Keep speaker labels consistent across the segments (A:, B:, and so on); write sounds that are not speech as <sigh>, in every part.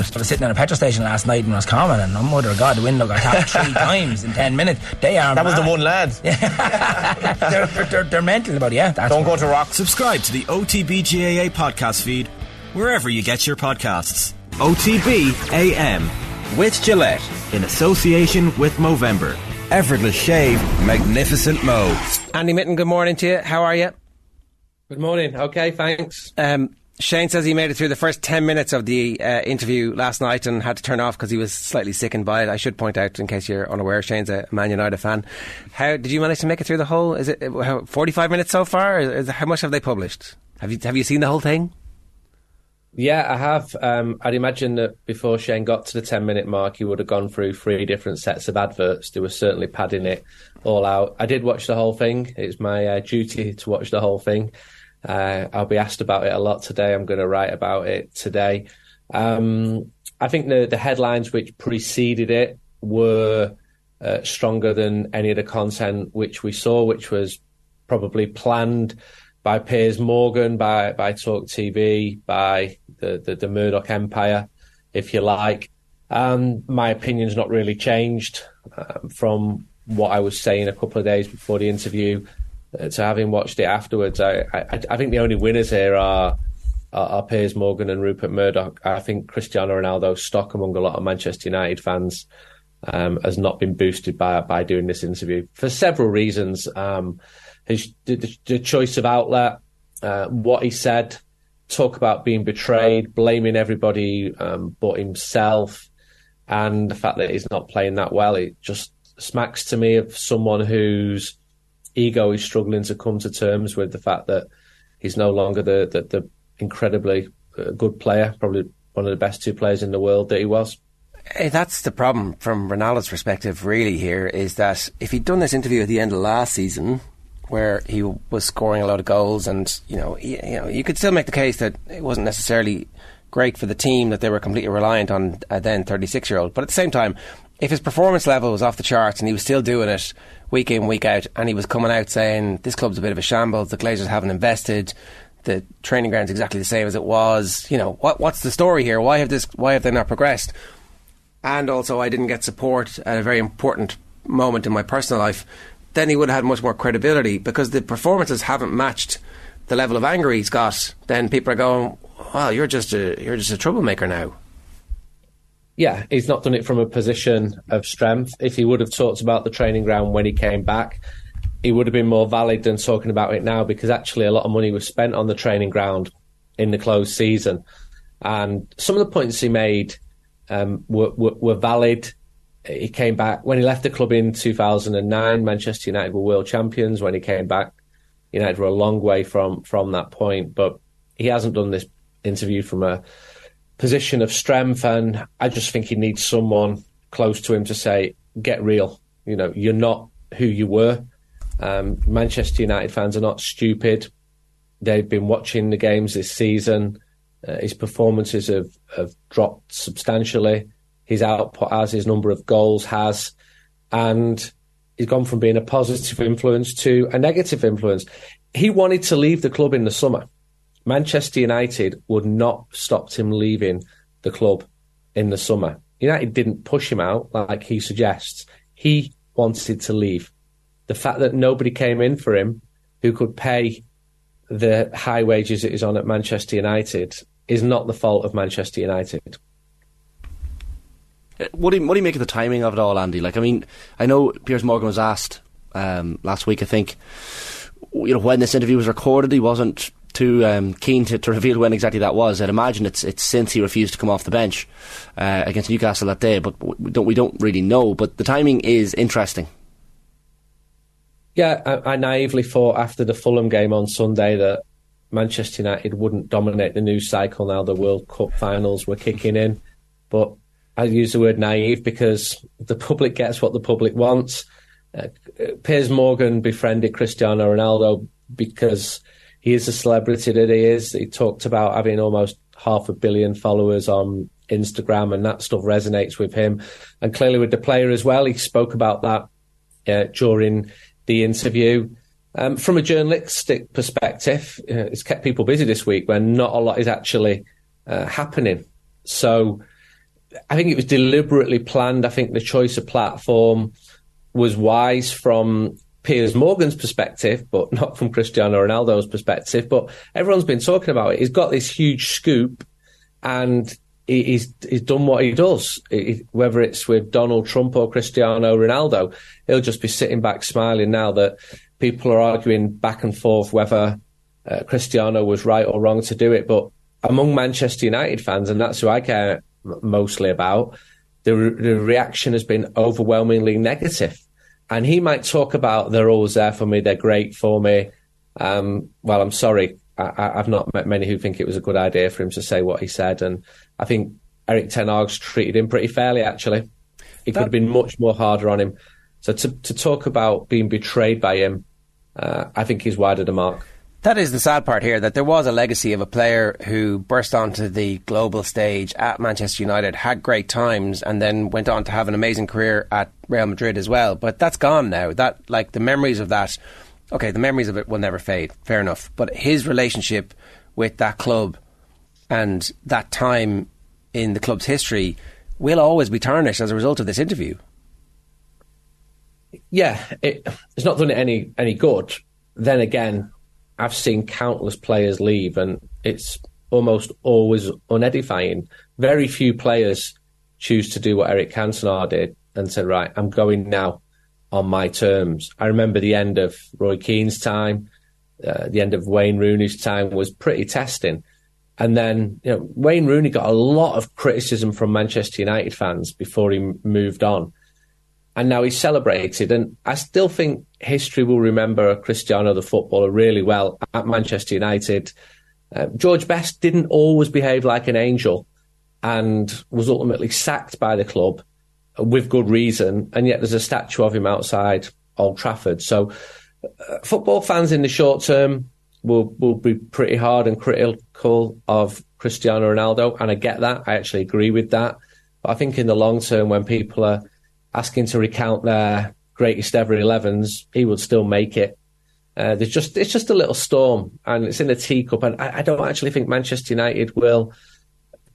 A: I was sitting in a petrol station last night in Roscommon and oh mother of God the window got tapped three <laughs> times in ten minutes. They are
B: That was the one lad. <laughs>
A: they're, they're, they're, they're mental about it, yeah. That's
B: Don't go to rock.
C: Subscribe to the OTB GAA podcast feed wherever you get your podcasts. OTB AM with Gillette in association with Movember. Effortless shave, magnificent mo.
D: Andy Mitten, good morning to you. How are you?
E: Good morning. Okay, thanks.
D: Um, Shane says he made it through the first 10 minutes of the uh, interview last night and had to turn off because he was slightly sickened by it. I should point out, in case you're unaware, Shane's a Man United fan. How did you manage to make it through the whole? Is it how, 45 minutes so far? Is, how much have they published? Have you have you seen the whole thing?
E: Yeah, I have. Um, I'd imagine that before Shane got to the 10 minute mark, he would have gone through three different sets of adverts. They were certainly padding it all out. I did watch the whole thing. It's my uh, duty to watch the whole thing. Uh, I'll be asked about it a lot today. I'm going to write about it today. Um, I think the, the headlines which preceded it were uh, stronger than any of the content which we saw, which was probably planned by Piers Morgan, by by Talk TV, by the, the, the Murdoch Empire, if you like. Um, my opinion's not really changed um, from what I was saying a couple of days before the interview to having watched it afterwards. I, I, I think the only winners here are, are, are Piers Morgan and Rupert Murdoch. I think Cristiano Ronaldo's stock among a lot of Manchester United fans um, has not been boosted by by doing this interview for several reasons. Um, his the, the choice of outlet, uh, what he said, talk about being betrayed, blaming everybody um, but himself, and the fact that he's not playing that well. It just smacks to me of someone whose ego is struggling to come to terms with the fact that he's no longer the the, the incredibly uh, good player, probably one of the best two players in the world that he was.
D: That's the problem from Ronaldo's perspective, really, here, is that if he'd done this interview at the end of last season, where he was scoring a lot of goals, and you know, you know, you could still make the case that it wasn't necessarily great for the team that they were completely reliant on a then 36 year old. But at the same time, if his performance level was off the charts and he was still doing it week in week out, and he was coming out saying this club's a bit of a shambles, the Glazers haven't invested. The training ground's exactly the same as it was. You know what? What's the story here? Why have this? Why have they not progressed? And also, I didn't get support at a very important moment in my personal life then he would have had much more credibility because the performances haven't matched the level of anger he's got. Then people are going, "Well, you're just a you're just a troublemaker now."
E: Yeah, he's not done it from a position of strength. If he would have talked about the training ground when he came back, he would have been more valid than talking about it now because actually a lot of money was spent on the training ground in the closed season. And some of the points he made um, were, were, were valid he came back when he left the club in 2009. Manchester United were world champions. When he came back, United were a long way from from that point. But he hasn't done this interview from a position of strength, and I just think he needs someone close to him to say, "Get real." You know, you're not who you were. Um, Manchester United fans are not stupid. They've been watching the games this season. Uh, his performances have, have dropped substantially his output has, his number of goals has, and he's gone from being a positive influence to a negative influence. He wanted to leave the club in the summer. Manchester United would not stopped him leaving the club in the summer. United didn't push him out like he suggests. He wanted to leave. The fact that nobody came in for him who could pay the high wages that he's on at Manchester United is not the fault of Manchester United.
F: What do, you, what do you make of the timing of it all, Andy? Like, I mean, I know Piers Morgan was asked um, last week, I think, you know, when this interview was recorded, he wasn't too um, keen to, to, reveal when exactly that was. I'd imagine it's it's since he refused to come off the bench uh, against Newcastle that day, but we don't we don't really know. But the timing is interesting.
E: Yeah, I, I naively thought after the Fulham game on Sunday that Manchester United wouldn't dominate the news cycle now the World Cup finals were kicking in, but I use the word naive because the public gets what the public wants. Uh, Piers Morgan befriended Cristiano Ronaldo because he is a celebrity that he is. He talked about having almost half a billion followers on Instagram, and that stuff resonates with him. And clearly with the player as well. He spoke about that uh, during the interview. Um, from a journalistic perspective, uh, it's kept people busy this week when not a lot is actually uh, happening. So I think it was deliberately planned. I think the choice of platform was wise from Piers Morgan's perspective, but not from Cristiano Ronaldo's perspective. But everyone's been talking about it. He's got this huge scoop, and he's he's done what he does. He, whether it's with Donald Trump or Cristiano Ronaldo, he'll just be sitting back smiling now that people are arguing back and forth whether uh, Cristiano was right or wrong to do it. But among Manchester United fans, and that's who I care mostly about, the, re- the reaction has been overwhelmingly negative. And he might talk about they're always there for me, they're great for me. Um, well, I'm sorry, I, have not met many who think it was a good idea for him to say what he said, and I think Erik Ten Hag's treated him pretty fairly. Actually, it could have been much more harder on him. So to to talk about being betrayed by him, uh, I think he's wide of the mark.
D: That is the sad part here that there was a legacy of a player who burst onto the global stage at Manchester United, had great times, and then went on to have an amazing career at Real Madrid as well. But that's gone now. That like the memories of that. Okay, the memories of it will never fade. Fair enough. But his relationship with that club and that time in the club's history will always be tarnished as a result of this interview.
E: Yeah, it, it's not done it any any good. Then again, I've seen countless players leave, and it's almost always unedifying. Very few players choose to do what Eric Cantona did and said, "Right, I'm going now on my terms." I remember the end of Roy Keane's time, uh, the end of Wayne Rooney's time was pretty testing. And then you know, Wayne Rooney got a lot of criticism from Manchester United fans before he moved on and now he's celebrated. And I still think history will remember Cristiano, the footballer, really well at Manchester United. Uh, George Best didn't always behave like an angel and was ultimately sacked by the club with good reason. And yet there's a statue of him outside Old Trafford. So uh, football fans in the short term will, will be pretty hard and critical of Cristiano Ronaldo. And I get that. I actually agree with that. But I think in the long term, when people are asking to recount their greatest ever 11s, he would still make it. Uh, there's just it's just a little storm, and it's in a teacup, and I, I, don't actually think Manchester United will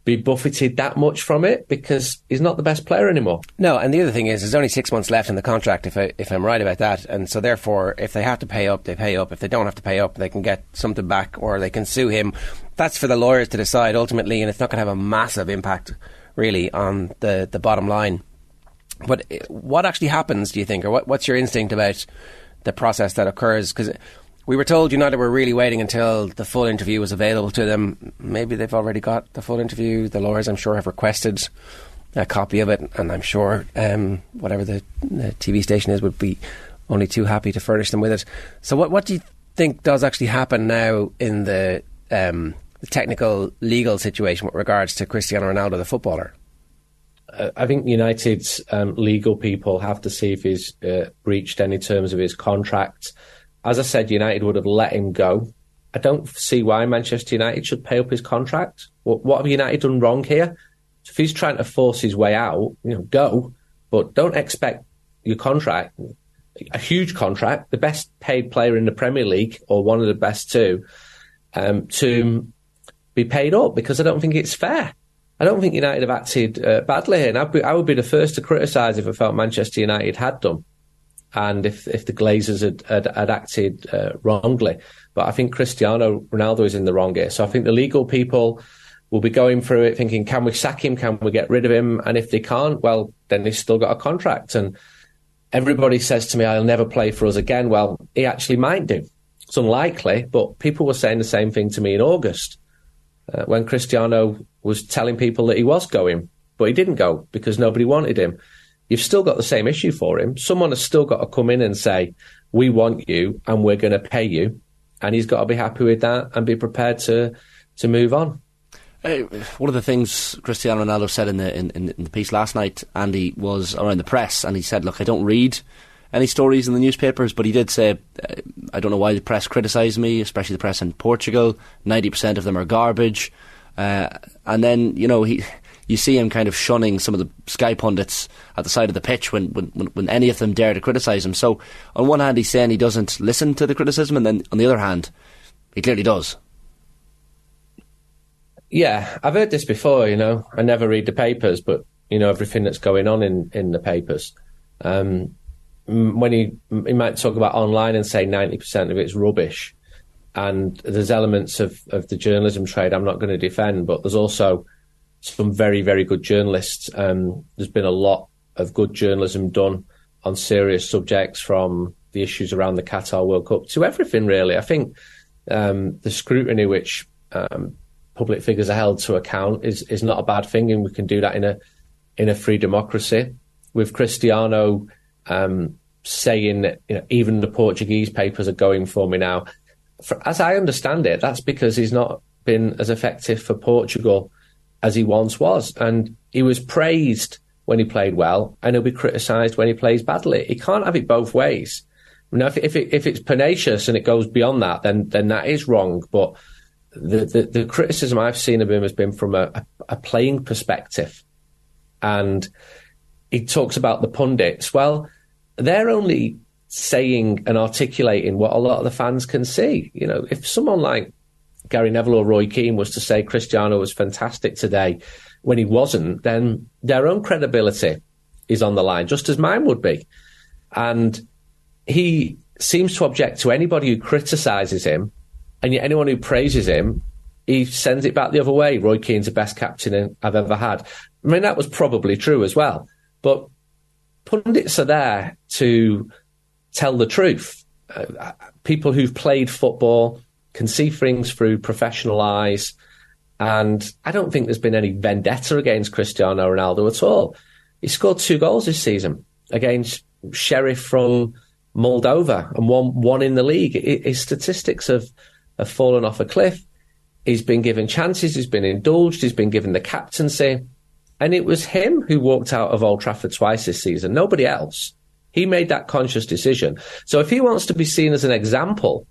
E: be buffeted that much from it because he's not the best player anymore.
D: No, and the other thing is, there's only six months left in the contract, if I, if I'm right about that, and so therefore, if they have to pay up, they pay up. If they don't have to pay up, they can get something back, or they can sue him. That's for the lawyers to decide ultimately, and it's not going to have a massive impact really on the the bottom line. But what actually happens, do you think, or what, what's your instinct about the process that occurs? Because we were told United were really waiting until the full interview was available to them. Maybe they've already got the full interview. The lawyers, I'm sure, have requested a copy of it, and I'm sure um, whatever the, the, TV station is would be only too happy to furnish them with it. So, what what do you think does actually happen now in the, um, the technical legal situation with regards to Cristiano Ronaldo, the footballer?
E: Uh, I think United's um, legal people have to see if he's uh, breached any terms of his contract. As I said, United would have let him go. I don't see why Manchester United should pay up his contract. What, what have United done wrong here? If he's trying to force his way out, you know, go, but don't expect your contract, a huge contract, the best paid player in the Premier League or one of the best two, um, to be paid up because I don't think it's fair. I don't think United have acted uh, badly here. And I'd be, I would be the first to criticise if I felt Manchester United had done, and if if the Glazers had had, had acted uh, wrongly. But I think Cristiano Ronaldo is in the wrong here. So I think the legal people will be going through it, thinking, can we sack him? Can we get rid of him? And if they can't, well, then he's still got a contract. And everybody says to me, I'll never play for us again. Well, he actually might do. It's unlikely, but people were saying the same thing to me in August uh, when Cristiano was telling people that he was going, but he didn't go because nobody wanted him. You've still got the same issue for him. Someone has still got to come in and say, "We want you, and we're going to pay you," and he's got to be happy with that and be prepared to to move on.
F: Uh, one of the things Cristiano Ronaldo said in the in, in, the piece last night, Andy, was around the press, and he said, "Look, I don't read any stories in the newspapers, but he did say, uh, I don't know why the press criticise me, especially the press in Portugal. 90% of them are garbage. Uh, and then, you know, he. You see him kind of shunning some of the Sky pundits at the side of the pitch when, when, when any of them dare to criticise him. So, on one hand, he's saying he doesn't listen to the criticism, and then on the other hand, he clearly does.
E: yeah, I've heard this before. You know, I never read the papers, but you know everything that's going on in in the papers. Um, when he he might talk about online and say ninety percent of it's rubbish, and there's elements of of the journalism trade I'm not going to defend, but there's also some very very good journalists. Um, there's been a lot of good journalism done on serious subjects from the issues around the Qatar World Cup to everything really. I think um, the scrutiny which um, public figures are held to account is is not a bad thing, and we can do that in a in a free democracy. With Cristiano um, saying that you know, even the Portuguese papers are going for me now, for, as I understand it, that's because he's not been as effective for Portugal as he once was, and he was praised when he played well, and he'll be criticised when he plays badly. He can't have it both ways. Now, if, if, it, if it's pernicious and it goes beyond that, then then that is wrong. But the, the, the criticism I've seen of him has been from a, a, a playing perspective, and he talks about the pundits. Well, they're only saying and articulating what a lot of the fans can see. You know, if someone like Gary Neville or Roy Keane was to say Cristiano was fantastic today when he wasn't, then their own credibility is on the line, just as mine would be. And he seems to object to anybody who criticises him, and yet anyone who praises him, he sends it back the other way. Roy Keane's the best captain I've ever had. I mean, that was probably true as well. But pundits are there to tell the truth. Uh, people who've played football can see things through professional eyes. And I don't think there's been any vendetta against Cristiano Ronaldo at all. He scored two goals this season against Sheriff from Moldova and one one in the league. His statistics have have fallen off a cliff. He's been given chances. He's been indulged. He's been given the captaincy, and it was him who walked out of Old Trafford twice this season. Nobody else. He made that conscious decision. So if he wants to be seen as an example,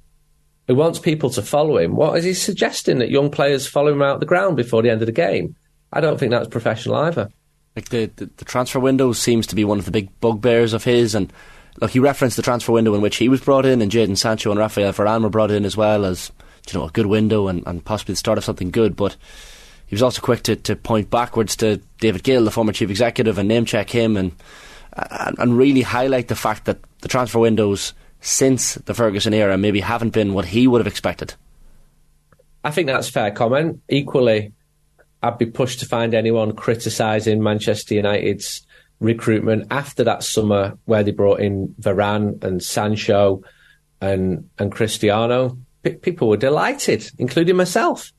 E: he wants people to follow him. What is he suggesting that young players follow him out the ground before the end of the game? I don't think that's professional either.
F: Like the, the, the transfer window seems to be one of the big bugbears of his, and look, he referenced the transfer window in which he was brought in, and Jadon Sancho and Rafael Varane were brought in as well as you know a good window and, and possibly the start of something good. But he was also quick to, to point backwards to David Gill, the former chief executive, and name check him and, and and really highlight the fact that the transfer windows since the Ferguson era maybe haven't been what he would have expected.
E: I think that's fair comment. Equally, I'd be pushed to find anyone criticising Manchester United's recruitment after that summer where they brought in Varane and Sancho and and Cristiano. P- people were delighted, including myself.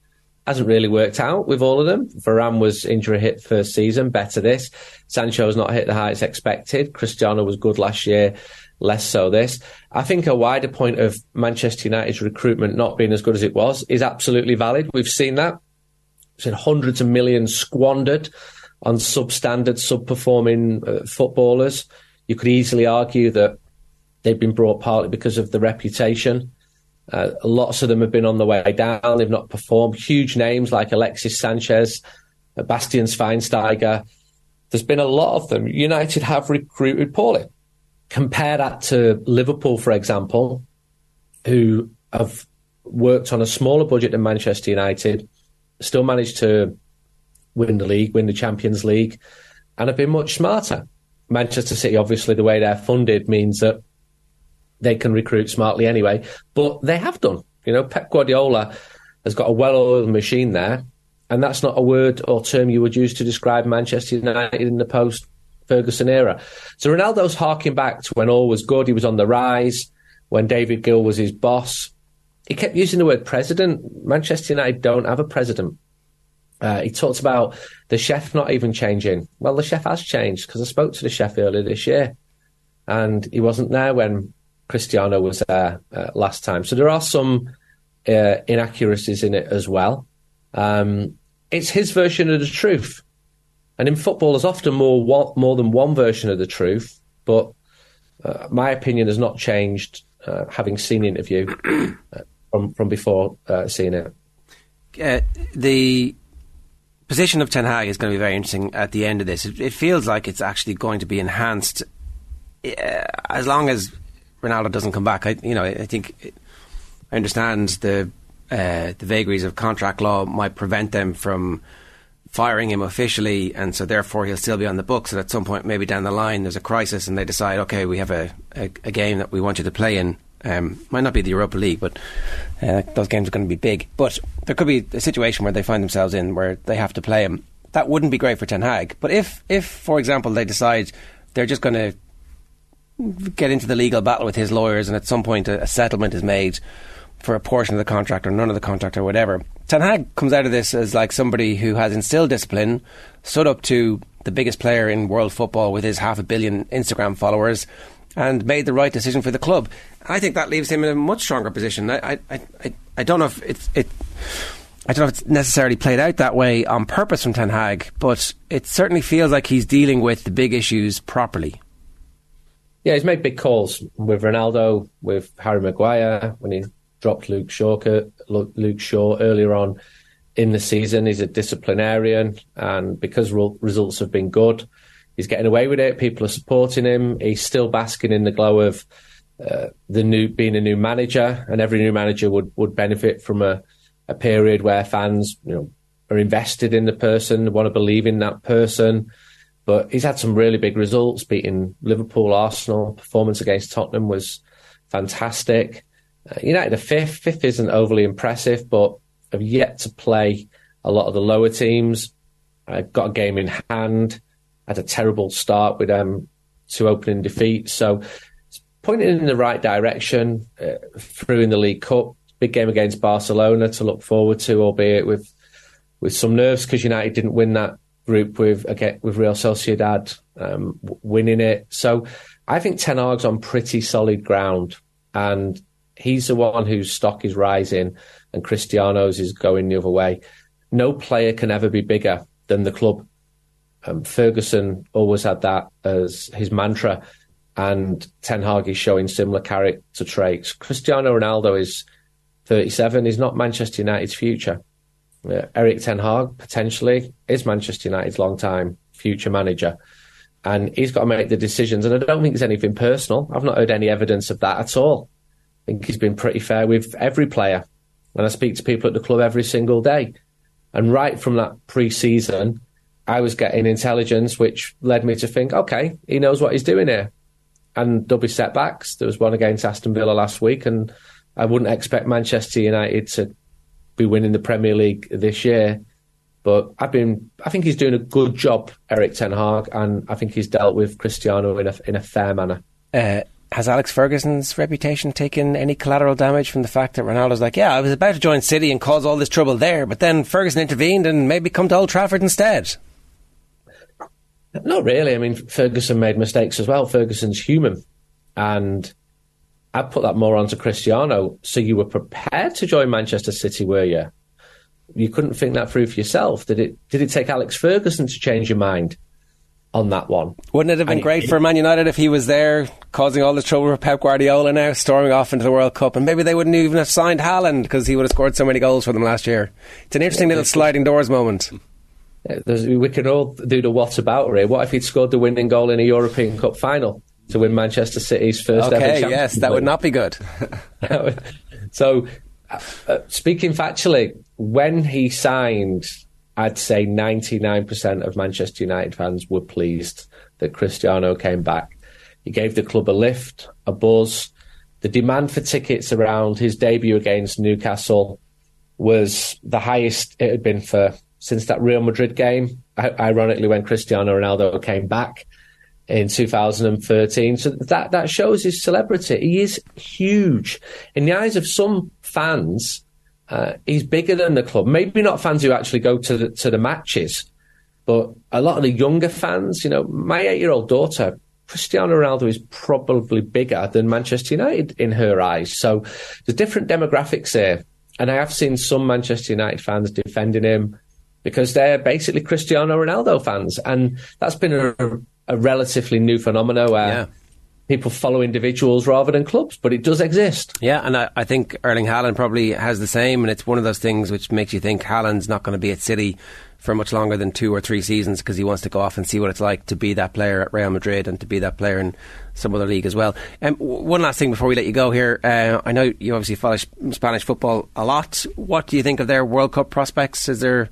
E: Hasn't really worked out with all of them. Varane was injury hit first season, better this. Sancho has not hit the heights expected. Cristiano was good last year, less so this. I think a wider point of Manchester United's recruitment not being as good as it was is absolutely valid. We've seen that. We've seen hundreds of millions squandered on substandard, sub-performing uh, footballers. You could easily argue that they've been brought partly because of the reputation. Uh, lots of them have been on the way down. They've not performed. Huge names like Alexis Sanchez, uh, Bastian Schweinsteiger. There's been a lot of them. United have recruited poorly. Compare that to Liverpool, for example, who have worked on a smaller budget than Manchester United, still managed to win the league, win the Champions League, and have been much smarter. Manchester City, obviously, the way they're funded means that they can recruit smartly anyway, but they have done. You know, Pep Guardiola has got a well-oiled machine there, and that's not a word or term you would use to describe Manchester United in the post Ferguson era. So Ronaldo's harking back to when all was good. He was on the rise when David Gill was his boss. He kept using the word president. Manchester United don't have a president. Uh, he talked about the chef not even changing. Well, the chef has changed because I spoke to the chef earlier this year, and he wasn't there when Cristiano was there uh, last time. So there are some uh, inaccuracies in it as well. Um, it's his version of the truth, and in football, there's often more more than one version of the truth. But uh, my opinion has not changed, uh, having seen the interview uh, from from before seeing it.
D: the position of Ten Hag is going to be very interesting at the end of this. It, it feels like it's actually going to be enhanced uh, as long as Ronaldo doesn't come back. I, you know, I think I understand the uh, the vagaries of contract law might prevent them from firing him officially, and so therefore he'll still be on the books. And at some point, maybe down the line, there's a crisis, and they decide, okay, we have a, a, a game that we want you to play in. Um, might not be the Europa League, but uh, those games are going to be big. But there could be a situation where they find themselves in where they have to play him. That wouldn't be great for Ten Hag. But if, if for example, they decide they're just going to get into the legal battle with his lawyers, and at some point a, a settlement is made for a portion of the contract or none of the contract or whatever. Ten Hag comes out of this as like somebody who has instilled discipline, stood up to the biggest player in world football with his half a billion Instagram followers, and made the right decision for the club. I think that leaves him in a much stronger position. I, I, I, I don't know if it's it. I don't know if it's necessarily played out that way on purpose from Ten Hag, but it certainly feels like he's dealing with the big issues properly.
E: Yeah, he's made big calls with Ronaldo, with Harry Maguire when he dropped Luke Shaw, Luke Shaw earlier on in the season. He's a disciplinarian, and because results have been good, he's getting away with it. People are supporting him. He's still basking in the glow of uh, the new being a new manager, and every new manager would would benefit from a a period where fans, you know, are invested in the person, want to believe in that person. But he's had some really big results, beating Liverpool, Arsenal. Performance against Tottenham was fantastic. Uh, United are fifth. Fifth isn't overly impressive, but have yet to play a lot of the lower teams. Got a game in hand. Had a terrible start with um, two opening defeats. So it's pointing in the right direction uh, through in the League Cup. Big game against Barcelona to look forward to, albeit with with some nerves because United didn't win that group with again, with Real Sociedad um, winning it. So I think Ten Hag's on pretty solid ground, and he's the one whose stock is rising and Cristiano's is going the other way. No player can ever be bigger than the club. Um, Ferguson always had that as his mantra, and Ten Hag is showing similar character traits. Cristiano Ronaldo is 37. He's not Manchester United's future. Uh, Erik Ten Hag potentially is Manchester United's long-time future manager, and he's got to make the decisions. And I don't think there's anything personal. I've not heard any evidence of that at all. I think he's been pretty fair with every player. And I speak to people at the club every single day. And right from that pre season, I was getting intelligence, which led me to think, okay, he knows what he's doing here. And there'll be setbacks. There was one against Aston Villa last week, and I wouldn't expect Manchester United to be winning the Premier League this year. But I've been, I think he's doing a good job, Erik Ten Hag, and I think he's dealt with Cristiano in a in a fair manner.
D: Uh, has Alex Ferguson's reputation taken any collateral damage from the fact that Ronaldo's like, yeah, I was about to join City and cause all this trouble there, but then Ferguson intervened and maybe come to Old Trafford instead?
E: Not really. I mean, Ferguson made mistakes as well. Ferguson's human. And I put that more onto Cristiano. So you were prepared to join Manchester City, were you? You couldn't think that through for yourself. Did it? Did it take Alex Ferguson to change your mind? on that one.
D: Wouldn't it have been and great he, for Man United if he was there causing all the trouble for Pep Guardiola now, storming off into the World Cup? And maybe they wouldn't even have signed Haaland because he would have scored so many goals for them last year. It's an interesting little sliding doors moment.
E: we can all do the what about here. What if he'd scored the winning goal in a European Cup final to win Manchester City's first
D: okay,
E: ever Champions
D: yes, that would not be good. <laughs> <laughs>
E: so, uh, speaking factually, when he signed I'd say 99% of Manchester United fans were pleased that Cristiano came back. He gave the club a lift, a buzz. The demand for tickets around his debut against Newcastle was the highest it had been for since that Real Madrid game. Ironically, when Cristiano Ronaldo came back in 2013, so that that shows his celebrity. He is huge in the eyes of some fans uh, he's bigger than the club. Maybe not fans who actually go to the, to the matches, but a lot of the younger fans. You know, my eight-year-old daughter, Cristiano Ronaldo, is probably bigger than Manchester United in her eyes. So there's different demographics here, and I have seen some Manchester United fans defending him because they're basically Cristiano Ronaldo fans, and that's been a, a relatively new phenomenon where. Yeah people follow individuals rather than clubs, but it does exist.
D: Yeah, and I, I think Erling Haaland probably has the same, and it's one of those things which makes you think Haaland's not going to be at City for much longer than two or three seasons because he wants to go off and see what it's like to be that player at Real Madrid and to be that player in some other league as well. Um, one last thing before we let you go here. Uh, I know you obviously follow Spanish football a lot. What do you think of their World Cup prospects? Is there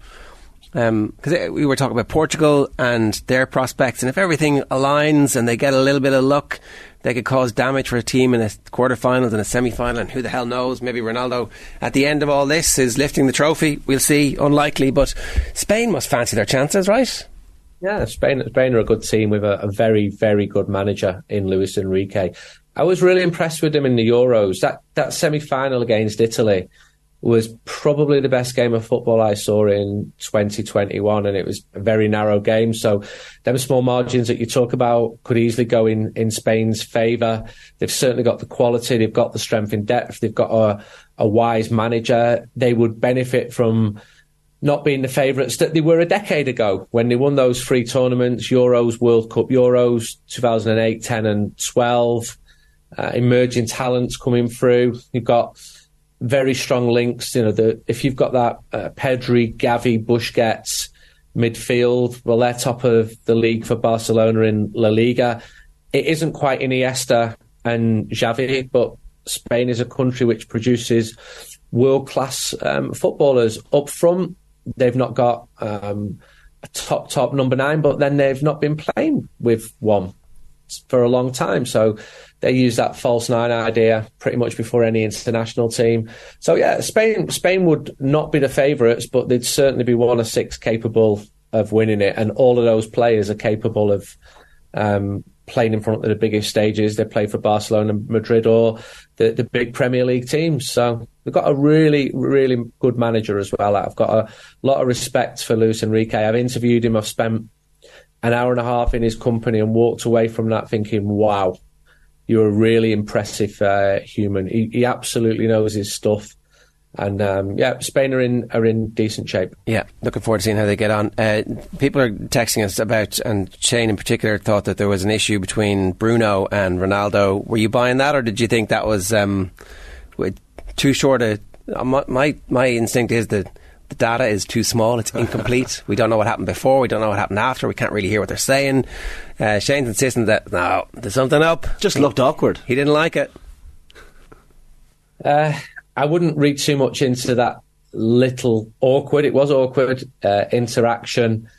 D: because um, we were talking about Portugal and their prospects, and if everything aligns and they get a little bit of luck, they could cause damage for a team in a quarterfinals and a semi-final. And who the hell knows? Maybe Ronaldo at the end of all this is lifting the trophy. We'll see. Unlikely, but Spain must fancy their chances, right?
E: Yeah, Spain. Spain are a good team with a, a very, very good manager in Luis Enrique. I was really impressed with him in the Euros. That that semi-final against Italy was probably the best game of football I saw in 2021, and it was a very narrow game. So, them small margins that you talk about could easily go in in Spain's favour. They've certainly got the quality, they've got the strength in depth, they've got a, a wise manager. They would benefit from not being the favourites that they were a decade ago when they won those three tournaments Euros, World Cup Euros, 2008, 10, and 12. Uh, emerging talents coming through. You've got very strong links. You know, the, if you've got that uh, Pedri, Gavi, Busquets midfield, well, they're top of the league for Barcelona in La Liga. It isn't quite Iniesta and Xavi, but Spain is a country which produces world class um, footballers up front. They've not got um, a top top number nine, but then they've not been playing with one for a long time. So they use that false nine idea pretty much before any international team. So yeah, Spain Spain would not be the favourites, but they'd certainly be one of six capable of winning it, and all of those players are capable of um, playing in front of the biggest stages. They play for Barcelona, and Madrid, or the, the big Premier League teams. So they've got a really, really good manager as well. I've got a lot of respect for Luis Enrique. I've interviewed him. I've spent an hour and a half in his company and walked away from that thinking, wow, you're a really impressive uh, human. He, he, absolutely knows his stuff. And um, yeah, Spain are in are in decent shape.
D: Yeah, looking forward to seeing how they get on. Uh, people are texting us about, and Shane in particular thought that there was an issue between Bruno and Ronaldo. Were you buying that, or did you think that was um, too short a? Uh, my my instinct is that the data is too small, it's incomplete. <laughs> we don't know what happened before, we don't know what happened after, we can't really hear what they're saying. Uh, Shane's insisting that, no, there's something up.
F: Just looked awkward.
D: He didn't like it.
E: Uh, I wouldn't read too much into that little awkward. It was awkward uh, interaction.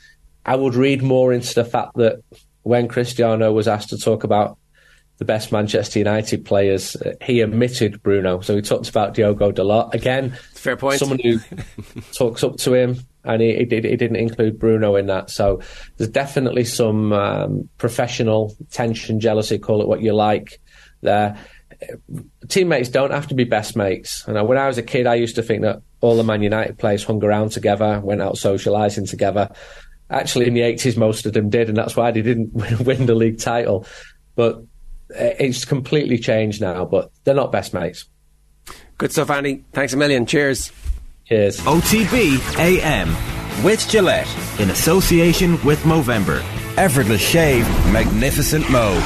E: I would read more into the fact that when Cristiano was asked to talk about the best Manchester United players, uh, he omitted Bruno. So he talked about Diogo Dalot again.
D: Fair point.
E: Someone who <laughs> talks up to him, and he, he, did, he, didn't include Bruno in that. So there's definitely some um, professional tension, jealousy, call it what you like. There, teammates don't have to be best mates. And when I was a kid, I used to think that all the Man United players hung around together, went out socialising together. Actually, in the 80s, most of them did, and that's why they didn't <laughs> win the league title. But Uh, it's completely changed now, but they're not best mates.
D: Good stuff, Andy. Thanks a million. Cheers.
E: Cheers.
C: OTB AM with Gillette in association with Movember. Effortless shave, magnificent mo.